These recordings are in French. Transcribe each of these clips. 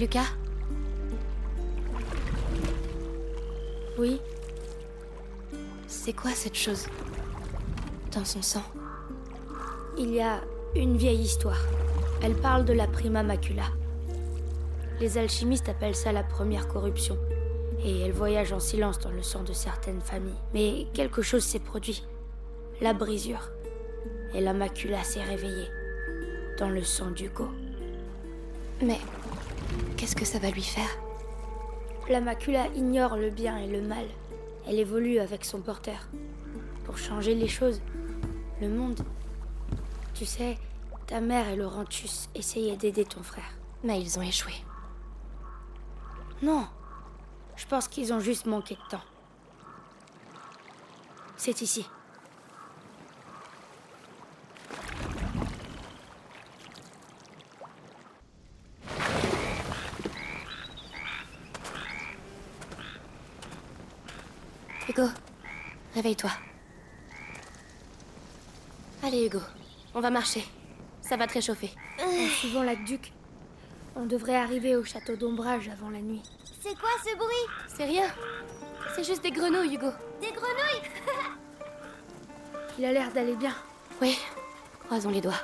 Lucas Oui C'est quoi cette chose Dans son sang? Il y a une vieille histoire. Elle parle de la prima macula. Les alchimistes appellent ça la première corruption. Et elle voyage en silence dans le sang de certaines familles. Mais quelque chose s'est produit. La brisure. Et la macula s'est réveillée. Dans le sang d'Hugo. Mais qu'est-ce que ça va lui faire La macula ignore le bien et le mal. Elle évolue avec son porteur. Pour changer les choses, le monde. Tu sais, ta mère et Laurentus essayaient d'aider ton frère. Mais ils ont échoué. Non. Je pense qu'ils ont juste manqué de temps. C'est ici. Hugo, réveille-toi. Allez Hugo, on va marcher. Ça va te réchauffer. En suivant l'aqueduc, on devrait arriver au château d'ombrage avant la nuit. C'est quoi ce bruit? C'est rien. C'est juste des grenouilles, Hugo. Des grenouilles? Il a l'air d'aller bien. Oui, croisons les doigts.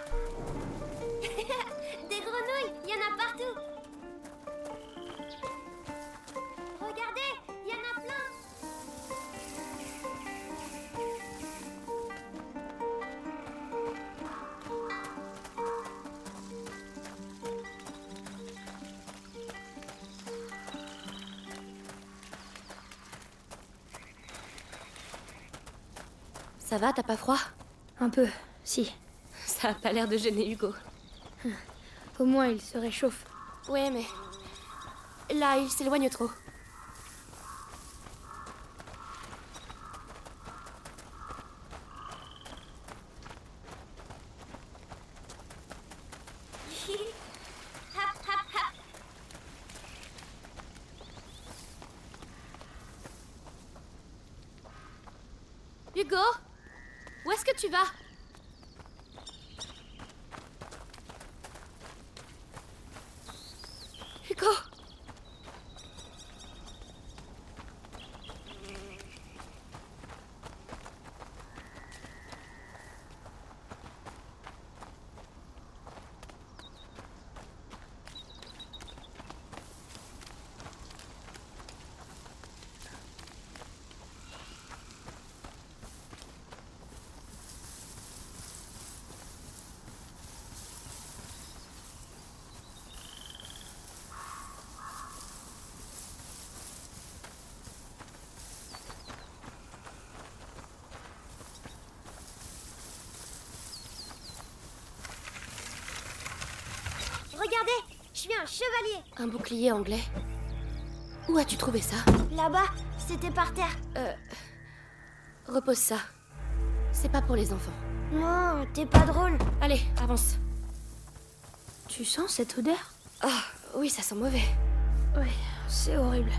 Ça va, t'as pas froid? Un peu, si. Ça a pas l'air de gêner Hugo. Au moins, il se réchauffe. Ouais, mais. Là, il s'éloigne trop. Hap, hap, hap Hugo Où est-ce que tu vas Hugo Regardez Je suis un chevalier Un bouclier anglais. Où as-tu trouvé ça Là-bas, c'était par terre. Euh. Repose ça. C'est pas pour les enfants. Non, t'es pas drôle. Allez, avance. Tu sens cette odeur? Ah, oui, ça sent mauvais. Oui, c'est horrible.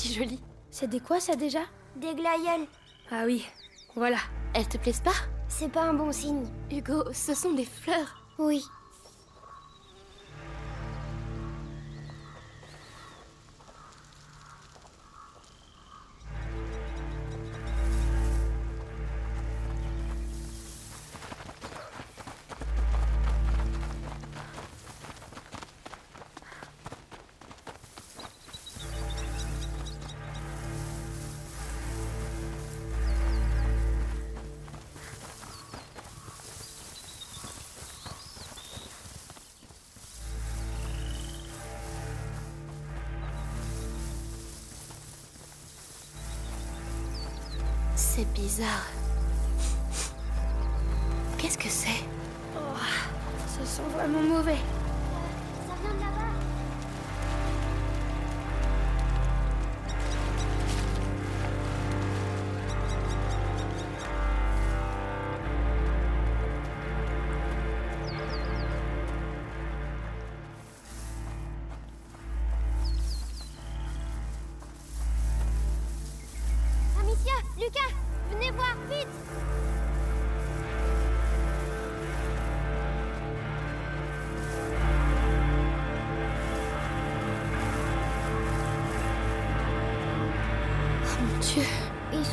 Si. C'est des quoi ça déjà? Des glaïeuls. Ah oui, voilà. Elles te plaisent pas? C'est pas un bon signe. Hugo, ce sont des fleurs. Oui. Bizarre.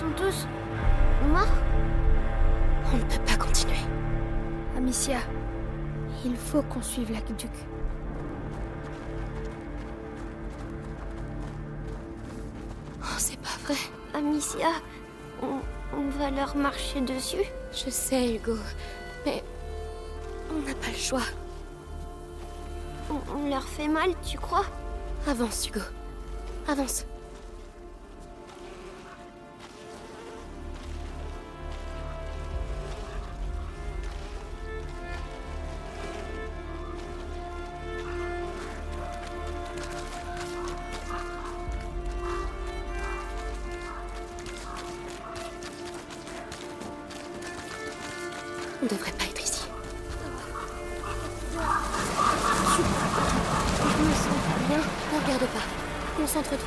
Sont tous morts on ne peut pas continuer. Amicia, il faut qu'on suive l'aqueduc. Oh, c'est pas vrai. Amicia, on, on va leur marcher dessus Je sais, Hugo. Mais on n'a pas le choix. on, on leur fait mal, tu crois? Avance, Hugo. Avance.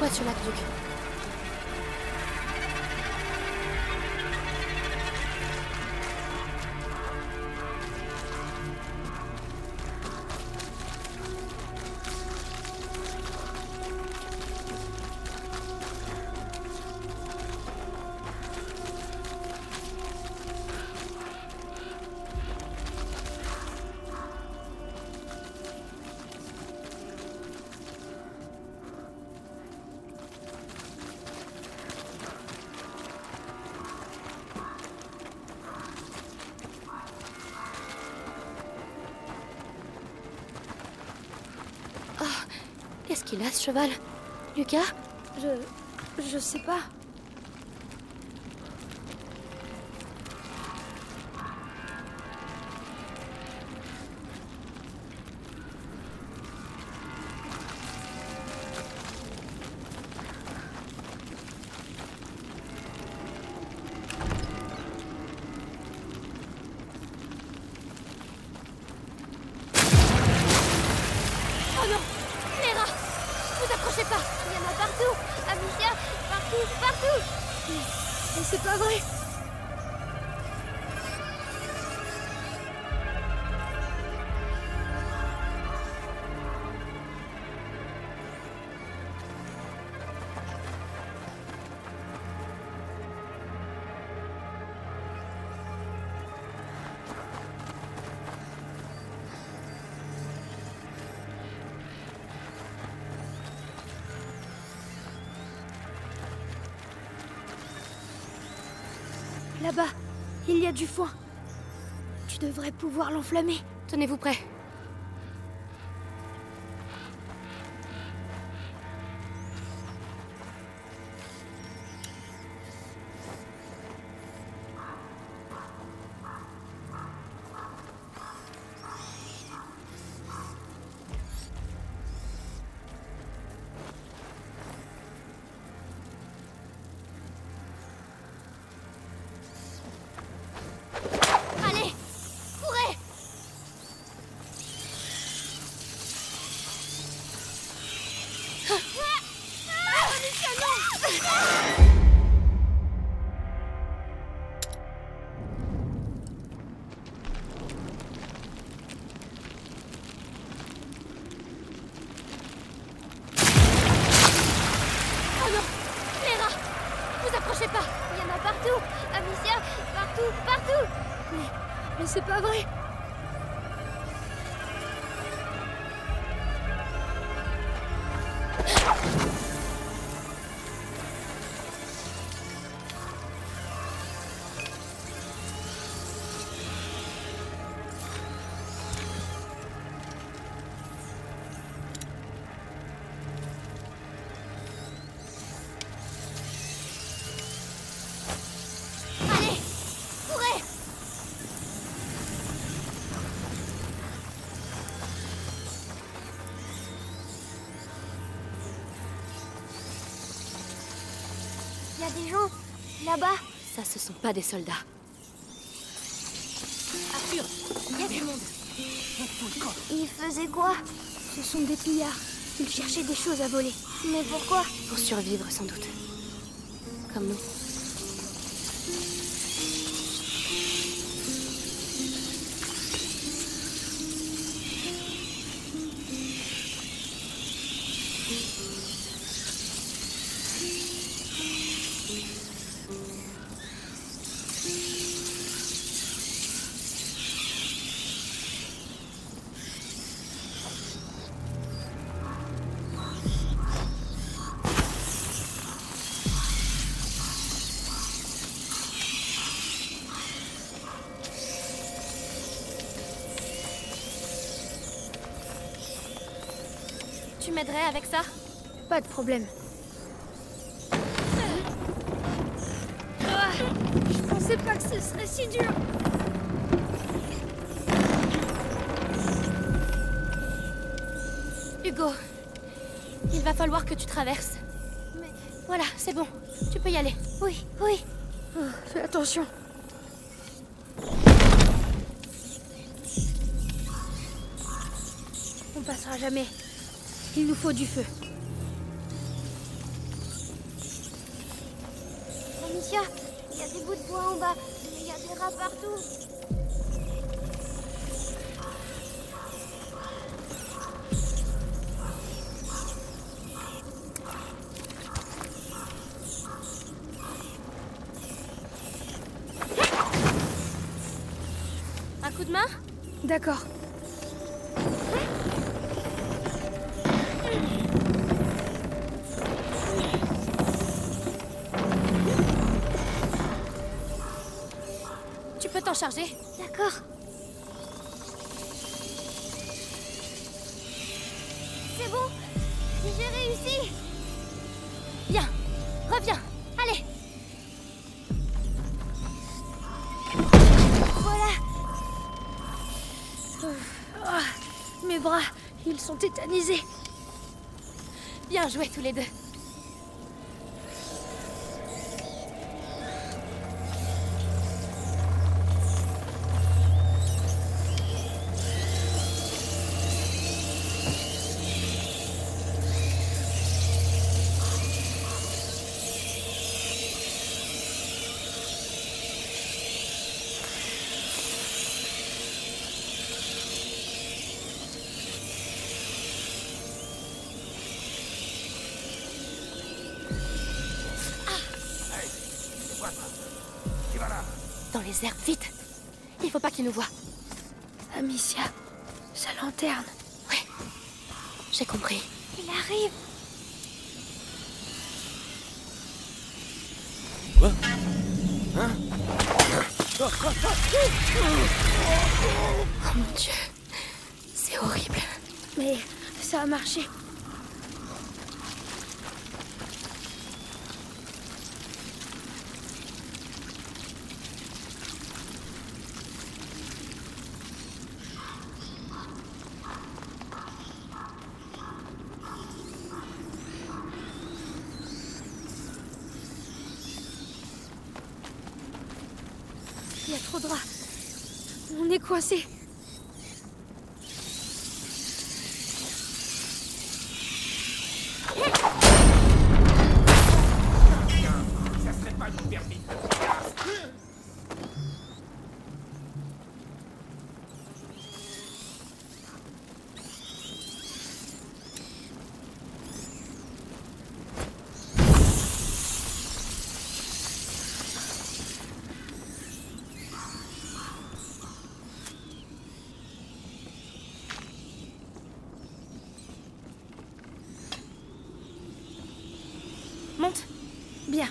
Concentre-toi sur l'aqueduc. Cheval Lucas Je. Je sais pas. Il y a du foin. Tu devrais pouvoir l'enflammer. Tenez-vous prêts. A des gens là-bas. Ça, ce sont pas des soldats. Arthur, il y a du monde. Ils faisaient quoi? Ce sont des pillards. Ils cherchaient des choses à voler. Mais pourquoi? Pour survivre, sans doute. Comme nous. Tu m'aiderais avec ça Pas de problème. Ah, je pensais pas que ce serait si dur. Hugo, il va falloir que tu traverses. Mais Voilà, c'est bon. Tu peux y aller. oui, oui. Oh, fais attention. On passera jamais. Il nous faut du feu. Amicia, il y a des bouts de bois en bas. Il y a des rats partout. C'est bon J'ai réussi Bien. Reviens. Allez. Voilà Ah, mes bras, ils sont tétanisés. Bien joué tous les deux. Oh mon dieu. C'est horrible. Mais ça a marché. Il y a trop de rats. On est coincé. Ça serait pas du permis. Monte. Bien.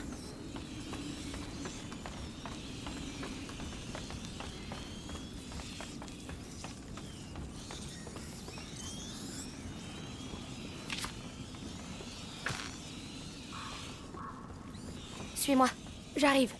Suis-moi. J'arrive.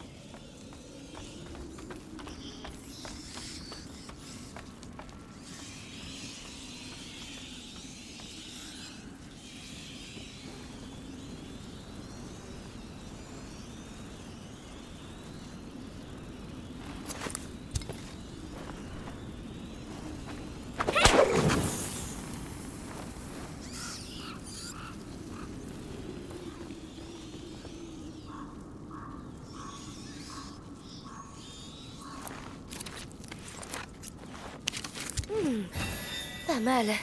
Pas mal.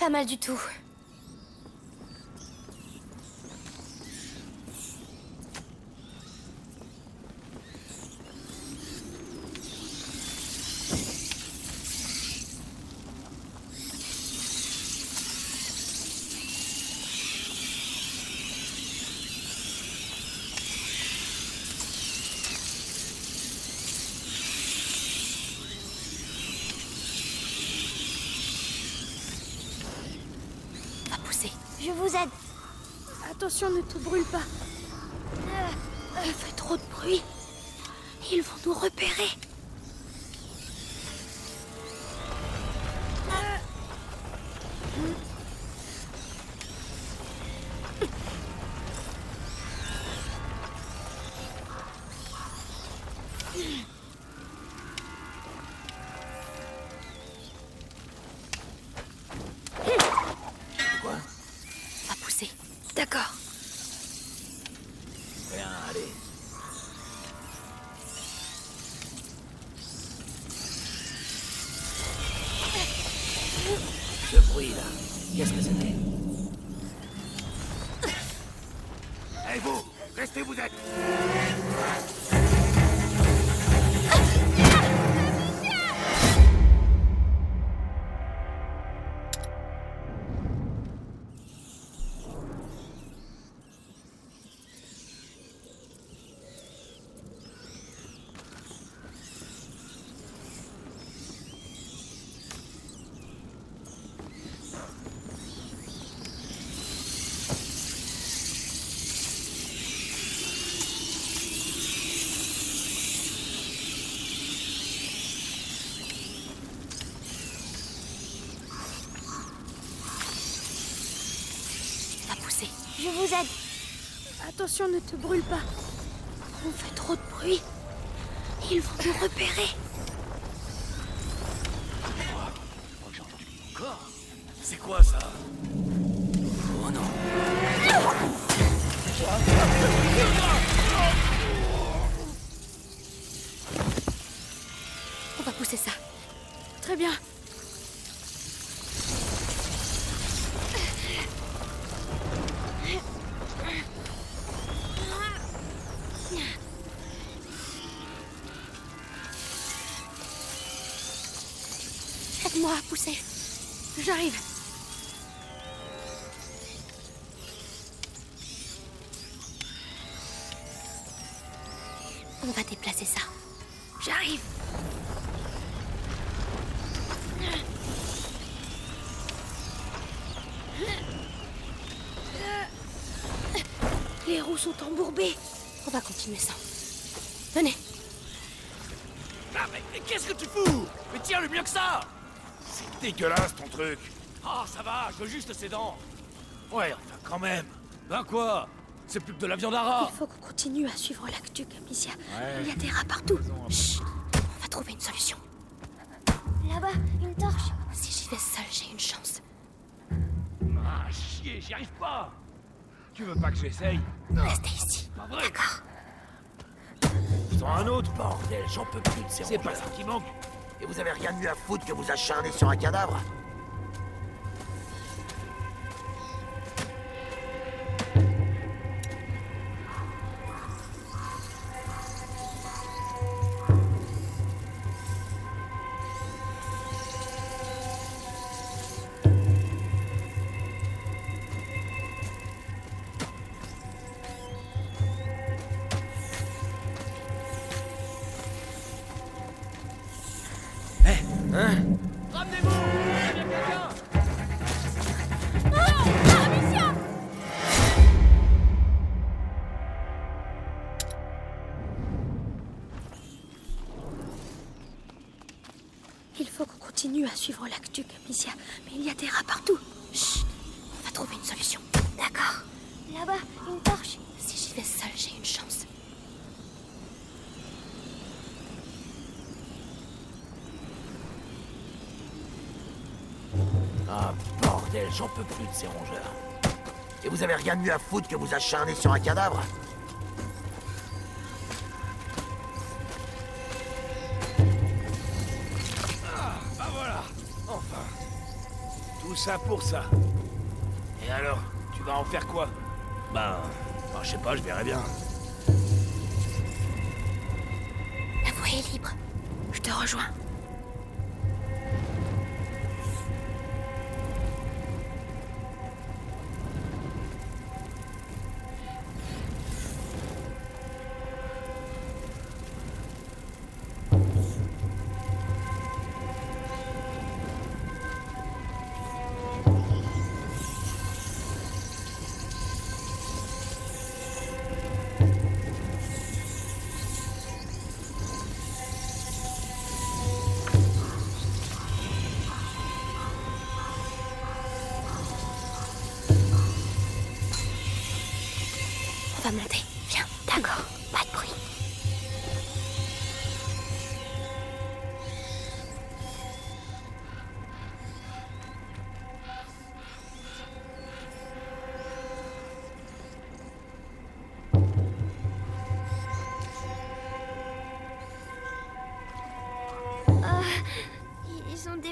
Pas mal du tout. Va pousser. Aide. Attention, ne te brûle pas. Il fait trop de bruit. Ils vont nous repérer. Attention, ne te brûle pas. On fait trop de bruit. Ils vont nous repérer. Aide-moi à pousser. J'arrive. On va déplacer ça. J'arrive. Les roues sont embourbées. On va continuer sans. Dégueulasse ton truc Ah ça va, je veux juste ses dents Ouais, enfin quand même Ben quoi? C'est plus que de la viande à rat Il faut qu'on continue à suivre Amicia. Ouais. Il y a des rats partout. Chut. On va trouver une solution. Là-bas, une torche. Si j'y vais seule, j'ai une chance. Ah chier, j'y arrive pas Tu veux pas que j'essaye? Restez ici. Pas vrai D'accord. J'en ai un autre Bordel, j'en peux plus de ces C'est pas ça qui manque Et vous avez rien de mieux à foutre que vous acharner sur un cadavre Mais il y a des rats partout. Chut. On va trouver une solution. D'accord. Là-bas, une torche. Si j'y vais seule, j'ai une chance. Ah bordel, j'en peux plus de ces rongeurs Et vous avez rien de mieux à foutre que vous acharner sur un cadavre? Ça pour ça. Et alors, tu vas en faire quoi? Ben, ben, je sais pas, je verrai bien. La voie est libre. Je te rejoins.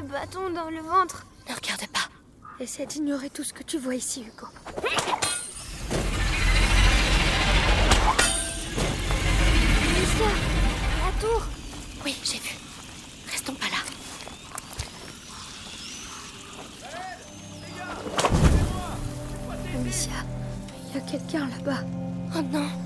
Bâtons dans le ventre. Ne regarde pas. Essaie d'ignorer tout ce que tu vois ici, Hugo. La tour. Oui, j'ai vu. Restons pas là. Amicia, il y a quelqu'un là-bas. Oh non.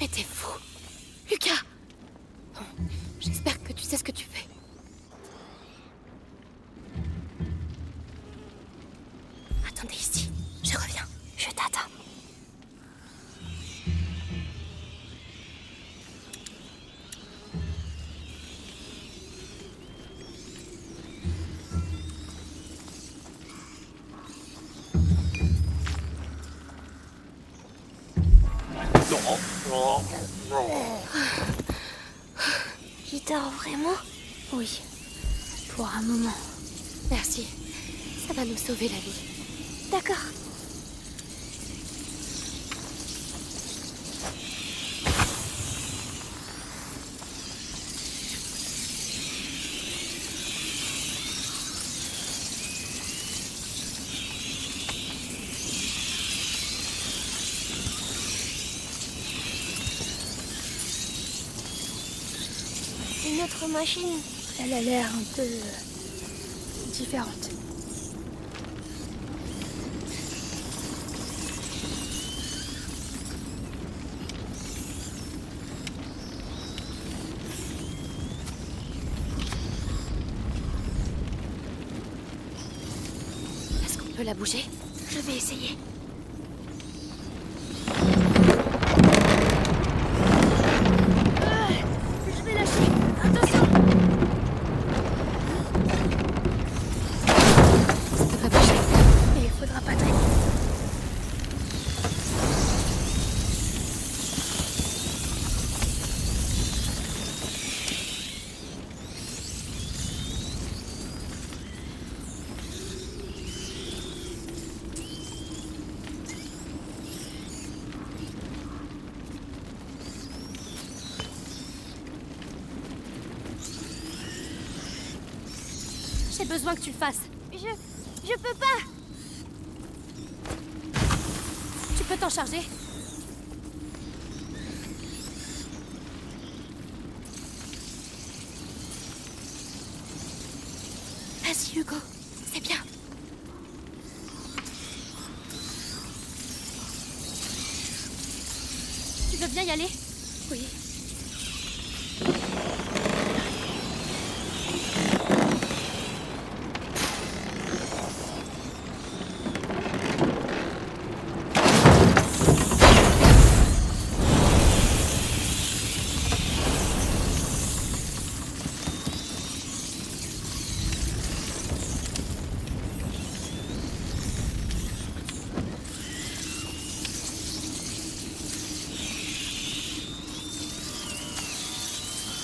Mais t'es fou. Lucas j'espère que tu sais ce que tu fais. La vie. D'accord. Une autre machine. Elle a l'air un peu. euh, différente. Je vais essayer. Besoin que tu le fasses. Je... je peux pas Tu peux t'en charger Vas-y, Hugo. C'est bien. Tu veux bien y aller? Oui.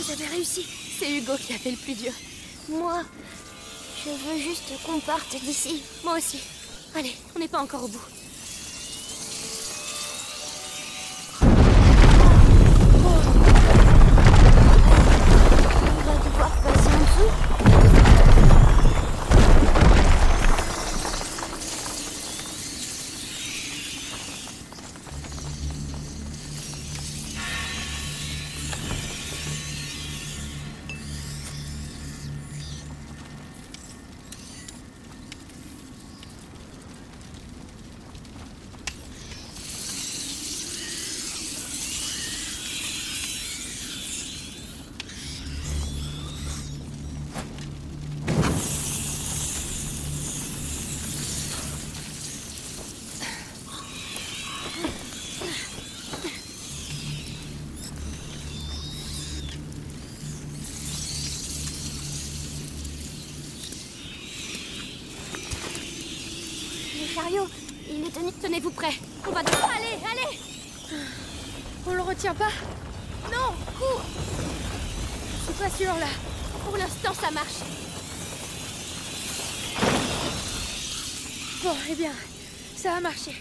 Vous avez réussi. C'est Hugo qui a fait le plus dur. Moi, je veux juste qu'on parte d'ici. Moi aussi. Allez, on n'est pas encore au bout. Tenez-vous prêts. On va... Allez, allez On le retient pas Non, cours Je suis pas sûre, là. Pour l'instant, ça marche. Bon, eh bien, ça a marché.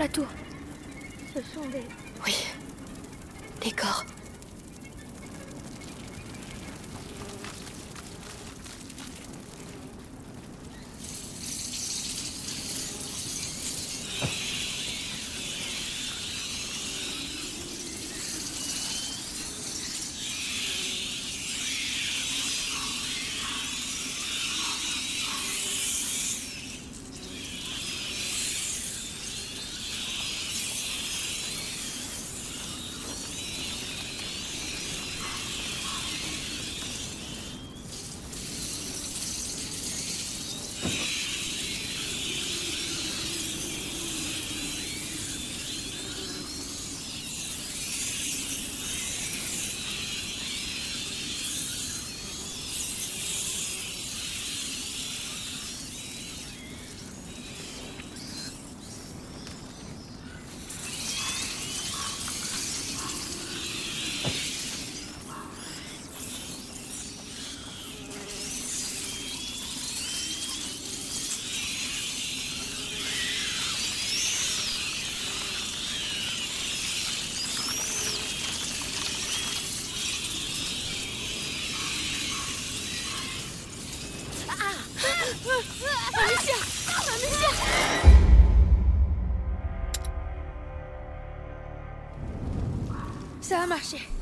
La tour. Ce sont des... Oui. Des corps. Ça a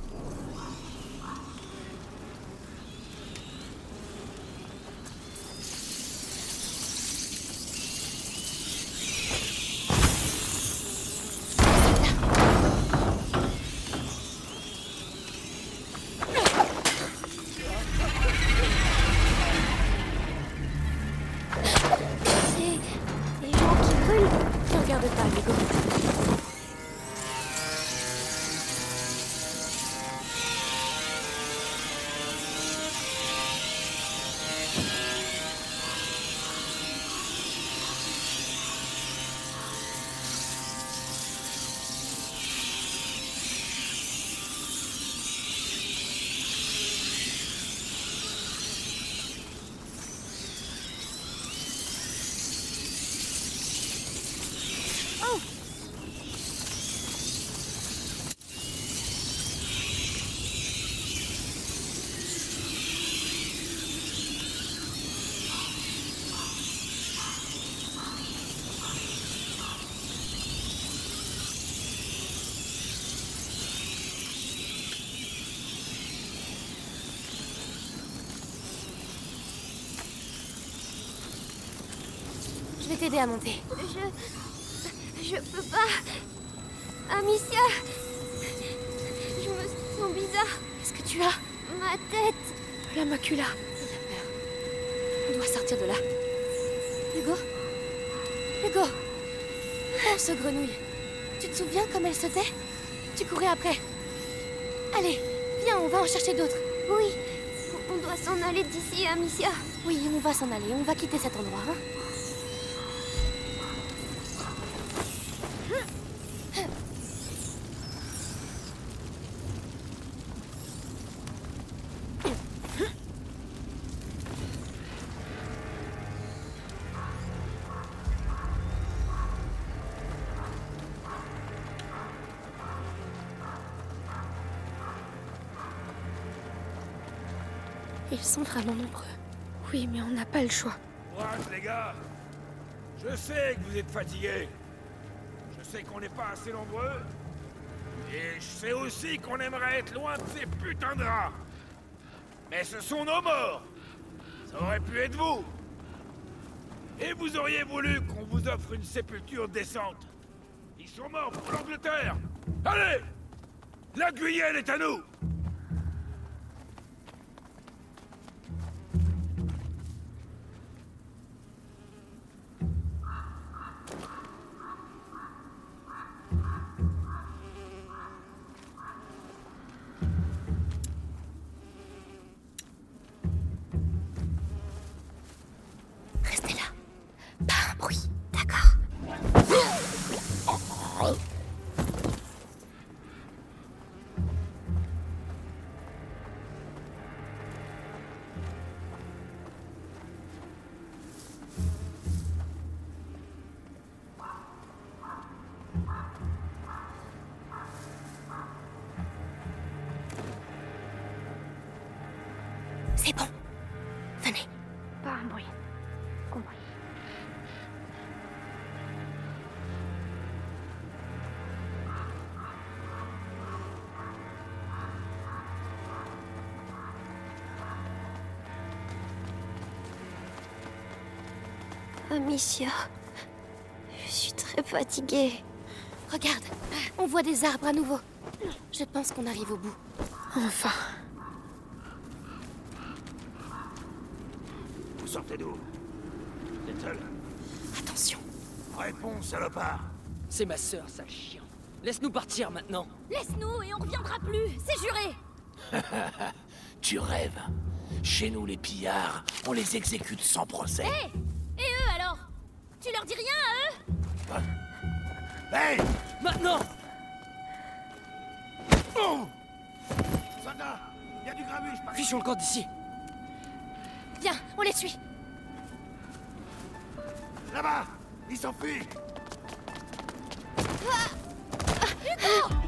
t'aider à monter. Je. Je peux pas. Amicia Je me sens bizarre. Qu'est-ce que tu as? Ma tête La macula. On doit sortir de là. Hugo Hugo Oh, ce grenouille Tu te souviens comme elle sautait Tu courais après. Allez, viens, on va en chercher d'autres. Oui. On doit s'en aller d'ici, Amicia. Oui, on va s'en aller, on va quitter cet endroit. Hein Ils sont vraiment nombreux. Oui, mais on n'a pas le choix. Courage, les gars Je sais que vous êtes fatigués. Je sais qu'on n'est pas assez nombreux. Et je sais aussi qu'on aimerait être loin de ces putains de rats. Mais ce sont nos morts Ça aurait pu être vous Et vous auriez voulu qu'on vous offre une sépulture décente. Ils sont morts pour l'Angleterre Allez La Guyenne est à nous Amicia. Je suis très fatiguée. Regarde, on voit des arbres à nouveau. Je pense qu'on arrive au bout. Enfin. Vous sortez d'où? Seul? Attention. Réponse, salopard C'est ma sœur, sale chien. Laisse-nous partir maintenant. Laisse-nous et on reviendra plus, c'est juré Tu rêves Chez nous, les pillards, on les exécute sans procès. Tu leur dis rien à eux Hey Maintenant Oh Soldat Il y a du grabuge par Fichons le camp d'ici. Viens, on les suit. Là-bas Ils s'enfuient Amicia